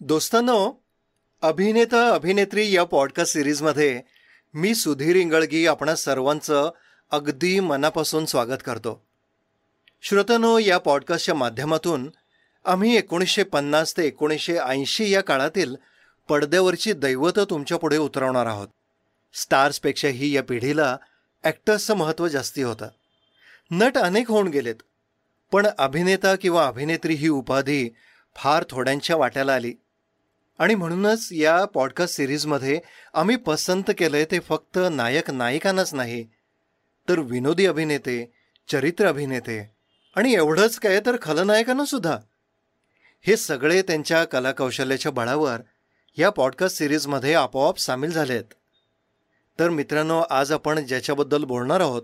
दोस्तांनो अभिनेता अभिनेत्री या पॉडकास्ट सिरीजमध्ये मी सुधीर इंगळगी आपणा सर्वांचं अगदी मनापासून स्वागत करतो. श्रोतनो या पॉडकास्टच्या माध्यमातून आम्ही एकोणीसशे पन्नास ते एकोणीसशे ऐंशी या काळातील पडद्यावरची दैवतं तुमच्यापुढे उतरवणार आहोत. स्टार्सपेक्षाही या पिढीला ॲक्टर्सचं महत्त्व जास्ती होतं. नट अनेक होऊन गेलेत पण अभिनेता किंवा अभिनेत्री ही उपाधी फार थोड्यांच्या वाट्याला आली. आणि म्हणूनच या पॉडकास्ट सिरीजमध्ये आम्ही पसंत केलंय ते फक्त नायक नायिकांनाच नाही तर विनोदी अभिनेते चरित्र अभिनेते आणि एवढंच काय तर खलनायकांनासुद्धा हे सगळे त्यांच्या कलाकौशल्याच्या बळावर या पॉडकास्ट सिरीजमध्ये आपोआप सामील झाले आहेत तर मित्रांनो आज आपण ज्याच्याबद्दल बोलणार आहोत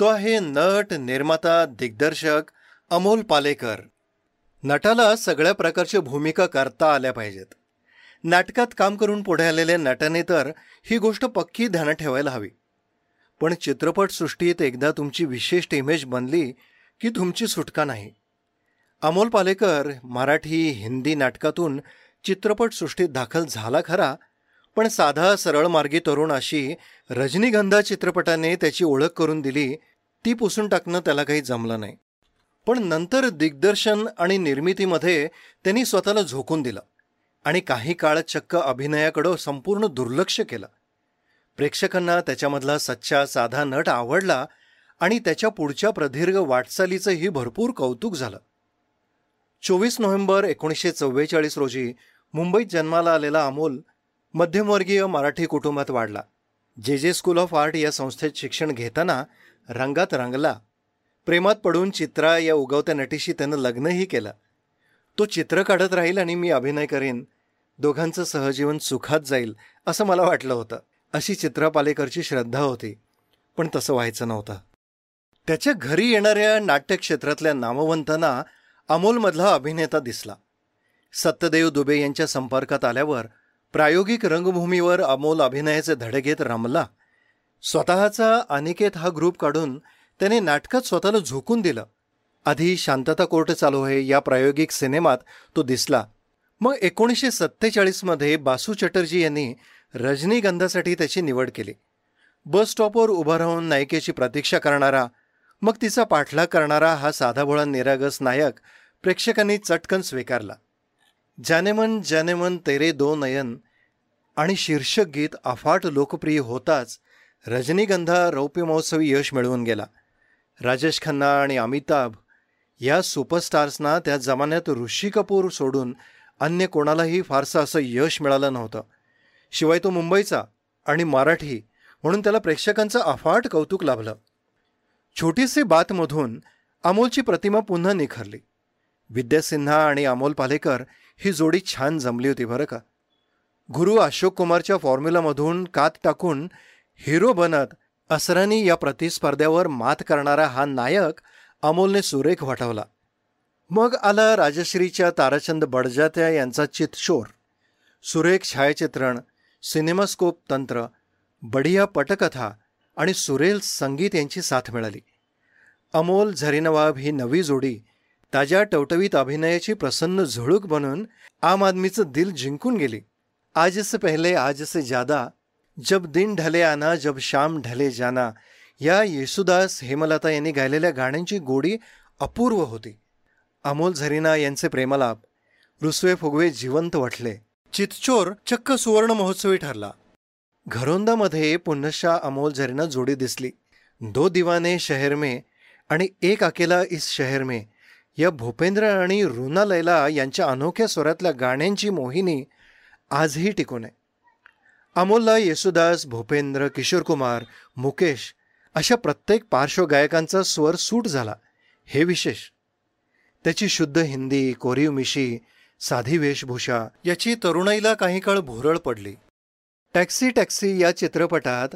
तो आहे नट निर्माता दिग्दर्शक अमोल पालेकर. नटाला सगळ्या प्रकारच्या भूमिका करता आल्या पाहिजेत. नाटकात काम करून पुढे आलेल्या नटाने तर ही गोष्ट पक्की ध्यानात ठेवायला हवी. पण चित्रपटसृष्टीत एकदा तुमची विशिष्ट इमेज बनली की तुमची सुटका नाही. अमोल पालेकर मराठी हिंदी नाटकातून चित्रपटसृष्टीत दाखल झाला खरा पण साधा सरळ मार्गी तरुण अशी रजनीगंधा चित्रपटाने त्याची ओळख करून दिली ती पुसून टाकणं त्याला काही जमलं नाही. पण नंतर दिग्दर्शन आणि निर्मितीमध्ये त्यांनी स्वतःला झोकून दिलं आणि काही काळ चक्क अभिनयाकडं संपूर्ण दुर्लक्ष केलं. प्रेक्षकांना त्याच्यामधला सच्चा साधा नट आवडला आणि त्याच्या पुढच्या प्रदीर्घ वाटचालीचंही भरपूर कौतुक झालं. चोवीस नोव्हेंबर एकोणीसशे चव्वेचाळीस रोजी मुंबईत जन्माला आलेला अमोल मध्यमवर्गीय मराठी कुटुंबात वाढला. जे जे स्कूल ऑफ आर्ट या संस्थेत शिक्षण घेताना रंगात रंगला. प्रेमात पडून चित्रा या उगवत्या नटीशी त्यानं लग्नही केलं. तो चित्र काढत राहील आणि मी अभिनय करेन. दोघांचं सहजीवन सुखात जाईल असं मला वाटलं होतं. अशी चित्रा पालेकरची श्रद्धा होती पण तसं व्हायचं नव्हतं. त्याच्या घरी येणाऱ्या नाट्यक्षेत्रातल्या नामवंतांना अमोलमधला अभिनेता दिसला. सत्यदेव दुबे यांच्या संपर्कात आल्यावर प्रायोगिक रंगभूमीवर अमोल अभिनयाचे धडे घेत रमला. स्वतःचा अनिकेत हा ग्रुप काढून त्याने नाटकात स्वतःला झोकून दिलं. आधी शांतता कोर्ट चालू आहे या प्रायोगिक सिनेमात तो दिसला. मग एकोणीसशे सत्तेचाळीसमध्ये बासू चटर्जी यांनी रजनीगंधासाठी त्याची निवड केली. बस स्टॉपवर उभा राहून नायिकेची प्रतीक्षा करणारा मग तिचा पाठलाग करणारा हा साधाभोळा निरागस नायक प्रेक्षकांनी चटकन स्वीकारला. जानेमन जानेमन तेरे दो नयन आणि शीर्षक गीत अफाट लोकप्रिय होताच रजनीगंधा रौप्य महोत्सवी यश मिळवून गेला. राजेश खन्ना आणि अमिताभ या सुपरस्टार्सना त्या जमान्यात ऋषी कपूर सोडून अन्य कोणालाही फारसं असं यश मिळालं नव्हतं. शिवाय तो मुंबईचा आणि मराठी म्हणून त्याला प्रेक्षकांचं अफाट कौतुक लाभलं. छोटीसी बातमधून अमोलची प्रतिमा पुन्हा निखरली. विद्या सिन्हा आणि अमोल पालेकर ही जोडी छान जमली होती बरं का? गुरु अशोक कुमारच्या फॉर्म्युलामधून कात टाकून हिरो बनत असरानी या प्रतिस्पर्ध्यावर मात करणारा हा नायक अमोलने सुरेख वाटवला मग आला राजश्रीच्या ताराचंद बडजात्या यांचा चितशोर. सुरेख छायाचित्रण सिनेमास्कोप तंत्र बढिया पटकथा आणि सुरेल संगीत यांची साथ मिळाली. अमोल झरीनवाब ही नवी जोडी ताज्या टवटवीत अभिनयाची प्रसन्न झुळूक बनून आम आदमीचं दिल जिंकून गेली. आज से पहले आज से ज्यादा जब दिन ढले आना जब शाम ढले जाना या येसुदास हेमलता यांनी गायलेल्या गाण्यांची गोडी अपूर्व होती. अमोल झरीना यांचे प्रेमलाप रुसवे फुगवे जिवंत वाटले. चितचोर चक्क सुवर्ण महोत्सवी ठरला. घरोंदामध्ये पुनशा अमोल झरीना जोडी दिसली. दो दिवाने शहर में आणि एक अकेला इस शहर में या भूपेंद्र आणि रुना लैला यांच्या अनोख्या स्वरातल्या गाण्यांची मोहिनी आजही टिकून आहे. अमोलला येसुदास भूपेंद्र किशोर कुमार मुकेश अशा प्रत्येक पार्श्वगायकांचा स्वर सूट झाला. हे विशेष. त्याची शुद्ध हिंदी कोरीव मिशी साधी वेशभूषा याची तरुणाईला काही काळ भुरळ पडली. टॅक्सी टॅक्सी या चित्रपटात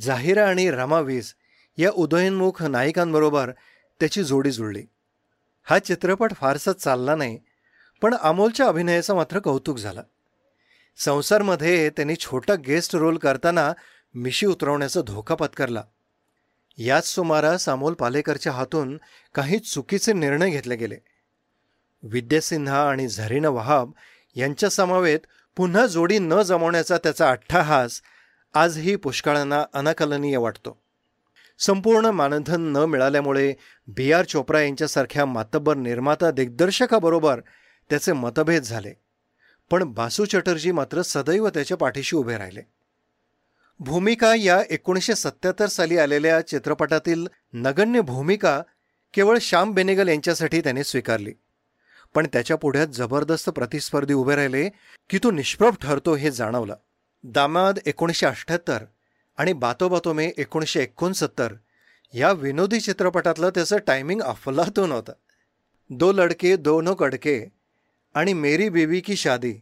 जाहिरा आणि रमावीस या उदयनमुख नायिकांबरोबर त्याची जोडी जुळली. हा चित्रपट फारसा चालला नाही पण अमोलच्या अभिनयाचं मात्र कौतुक झालं. संसारमध्ये त्यांनी छोटा गेस्ट रोल करताना मिशी उतरवण्याचा धोका पत्करला. याच सुमारास अमोल पालेकरच्या हातून काही चुकीचे निर्णय घेतले गेले. विद्यासिन्हा आणि झरीन वहाब यांच्या समवेत पुन्हा जोडी न जमवण्याचा त्याचा अट्ठाहास आजही पुष्कळांना अनाकलनीय वाटतो. संपूर्ण मानधन न मिळाल्यामुळे बी आर चोप्रा यांच्यासारख्या मातब्बर निर्माता दिग्दर्शकाबरोबर त्याचे मतभेद झाले. पण बासू चटर्जी मात्र सदैव त्याच्या पाठीशी उभे राहिले. भूमिका या एकोणीसशे सत्याहत्तर साली आलेल्या चित्रपटातील नगण्य भूमिका केवळ श्याम बेनेगल यांच्यासाठी त्याने स्वीकारली. पण त्याच्या पुढ्यात जबरदस्त प्रतिस्पर्धी उभे राहिले की तो निष्प्रभ ठरतो हे जाणवलं. दामाद एकोणीसशे अठ्ठ्याहत्तर आणि बातो बातो मे एकोणीसशे एकोणसत्तर या विनोदी चित्रपटातलं त्याचं टायमिंग अफलातून होतं. दो लडके दोनो कडके आणि मेरी बेबी की शादी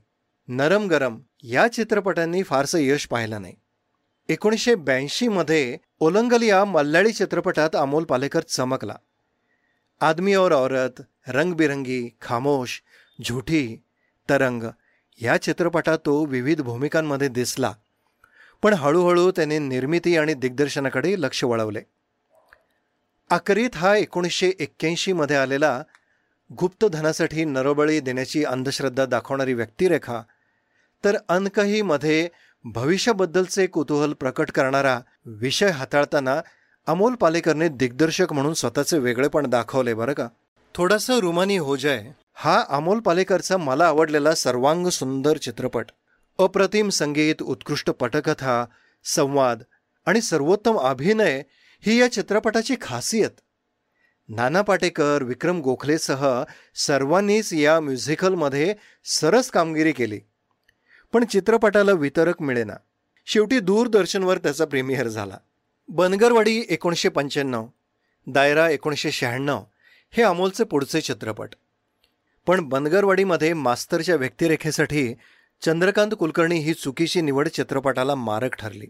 नरम गरम या चित्रपटांनी फारसं यश पाहिलं नाही. एकोणीसशे ब्याऐंशीमध्ये ओलंगल या मल्याळी चित्रपटात अमोल पालेकर चमकला. आदमी और औरत रंगबिरंगी खामोश झुठी तरंग या चित्रपटात तो विविध भूमिकांमध्ये दिसला. पण हळूहळू त्याने निर्मिती आणि दिग्दर्शनाकडे लक्ष वळवले. आकरीत हा एकोणीसशे एक्क्याऐंशीमध्ये आलेला गुप्तधनासाठी नरोबळी देण्याची अंधश्रद्धा दाखवणारी व्यक्तिरेखा तर अनकहीमध्ये भविष्याबद्दलचे कुतूहल प्रकट करणारा विषय हाताळताना अमोल पालेकरने दिग्दर्शक म्हणून स्वतःचे वेगळेपण दाखवले बरं का? थोडासा रुमानी हो जाय हा अमोल पालेकरचा मला आवडलेला सर्वांग सुंदर चित्रपट. अप्रतिम संगीत उत्कृष्ट पटकथा संवाद आणि सर्वोत्तम अभिनय ही या चित्रपटाची खासियत. नाना पाटेकर विक्रम गोखलेसह सर्वांनीच या म्युझिकलमध्ये सरस कामगिरी केली. पण चित्रपटाला वितरक मिळेना. शेवटी दूरदर्शनवर त्याचा प्रीमियर झाला. बनगरवाडी एकोणीसशे पंच्याण्णव दायरा एकोणीसशे शहाण्णव हे अमोलचे पुढचे चित्रपट. पण बनगरवाडीमध्ये मास्तरच्या व्यक्तिरेखेसाठी चंद्रकांत कुलकर्णी ही चुकीची निवड चित्रपटाला मारक ठरली.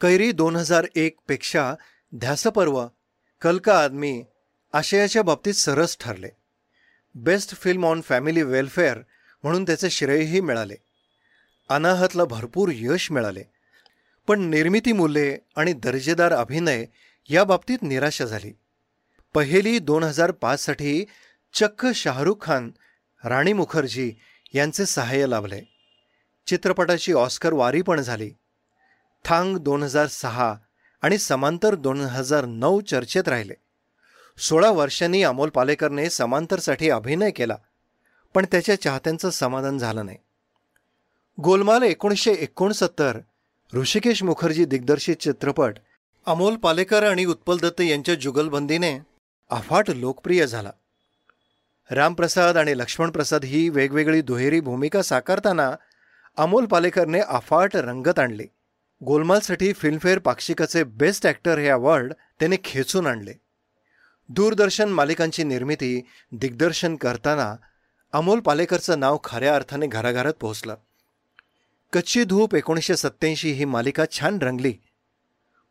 कैरी दोन हजार एकपेक्षा ध्यासपर्व कलका आदमी आशयाच्या बाबतीत सरस ठरले. Best film on family welfare म्हणून त्याचे श्रेयही मिळाले. अनाहतला भरपूर यश मिळाले. पण निर्मिती मूल्ये आणि दर्जेदार अभिनय या बाबतीत निराशा झाली. पहिली दोन हजार पाचसाठी चक्क शाहरुख खान राणी मुखर्जी यांचे सहाय्य लाभले. चित्रपटाची ऑस्कर वारी पण झाली. थांग दोन हजार सहा आणि समांतर दोन हजार नऊ चर्चेत राहिले. सोळा वर्षांनी अमोल पालेकरने समांतरसाठी अभिनय केला पण त्याच्या चाहत्यांचं समाधान झालं नाही. गोलमाल एकोणीसशे एकोणसत्तर ऋषिकेश मुखर्जी दिग्दर्शित चित्रपट अमोल पालेकर आणि उत्पल दत्त यांच्या जुगलबंदीने अफाट लोकप्रिय झाला. रामप्रसाद आणि लक्ष्मणप्रसाद ही वेगवेगळी दुहेरी भूमिका साकारताना अमोल पालेकरने अफाट रंगत आणली. गोलमालसाठी फिल्मफेअर पाक्षिकाचे बेस्ट ॲक्टर हे अवॉर्ड त्याने खेचून आणले. दूरदर्शन मालिकांची निर्मिती दिग्दर्शन करताना अमोल पालेकरचं नाव खऱ्या अर्थाने घराघरात पोहोचलं. कच्ची धूप एकोणीसशे सत्त्याऐंशी ही मालिका छान रंगली.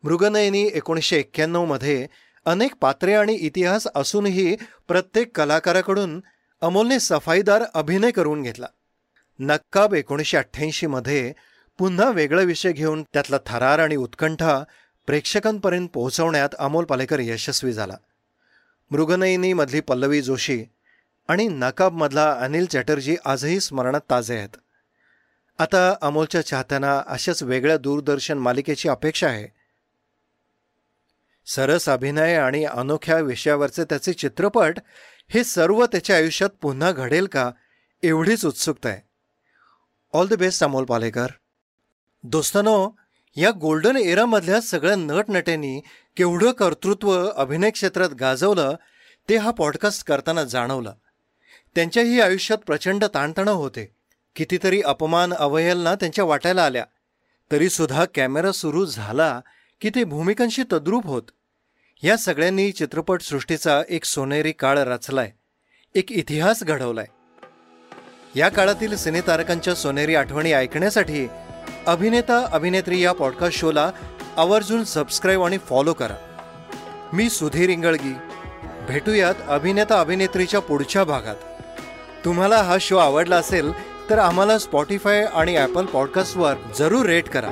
मृगनयनी एकोणीसशे एक्क्याण्णवमध्ये अनेक पात्रे आणि इतिहास असूनही प्रत्येक कलाकाराकडून अमोलने सफाईदार अभिनय करून घेतला. नक्काब एकोणीसशे अठ्ठ्याऐंशीमध्ये पुन्हा वेगळा विषय घेऊन त्यातला थरार आणि उत्कंठा प्रेक्षकांपर्यंत पोहोचवण्यात अमोल पालेकर यशस्वी झाला. मृगनयनीमधली पल्लवी जोशी आणि नकाबमधला अनिल चॅटर्जी आजही स्मरणात ताजे आहेत. आता अमोलच्या चाहत्यांना अशाच वेगळ्या दूरदर्शन मालिकेची अपेक्षा आहे. सरस अभिनय आणि अनोख्या विषयावरचे त्याचे चित्रपट हे सर्व त्याच्या आयुष्यात पुन्हा घडेल का एवढीच उत्सुकता आहे. All the best Amol Palekar. दोस्तानो या गोल्डन एरामधल्या सगळ्या नटनट्यांनी केवढं कर्तृत्व अभिनय क्षेत्रात गाजवलं ते हा पॉडकास्ट करताना जाणवलं. त्यांच्याही आयुष्यात प्रचंड ताणतणाव होते. कितीतरी अपमान अवहेलना त्यांच्या वाटायला आल्या. तरीसुद्धा कॅमेरा सुरू झाला की ते भूमिकांशी तद्रूप होत. या सगळ्यांनी चित्रपटसृष्टीचा एक सोनेरी काळ रचलाय. एक इतिहास घडवलाय. या काळातील सिनेतारकांच्या सोनेरी आठवणी ऐकण्यासाठी अभिनेता अभिनेत्री या पॉडकास्ट शोला आवर्जून सबस्क्राईब आणि फॉलो करा. मी सुधीर इंगळगी. भेटूयात अभिनेता अभिनेत्रीच्या पुढच्या भागात. तुम्हाला हा शो आवडला असेल तर आम्हाला स्पॉटीफाय आणि ॲपल पॉडकास्टवर जरूर रेट करा.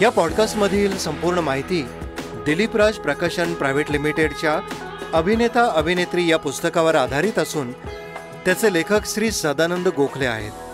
या पॉडकास्टमधील संपूर्ण माहिती दिलीपराज प्रकाशन प्रायव्हेट लिमिटेडच्या अभिनेता अभिनेत्री या पुस्तकावर आधारित असून त्याचे लेखक श्री सदानंद गोखले आहेत.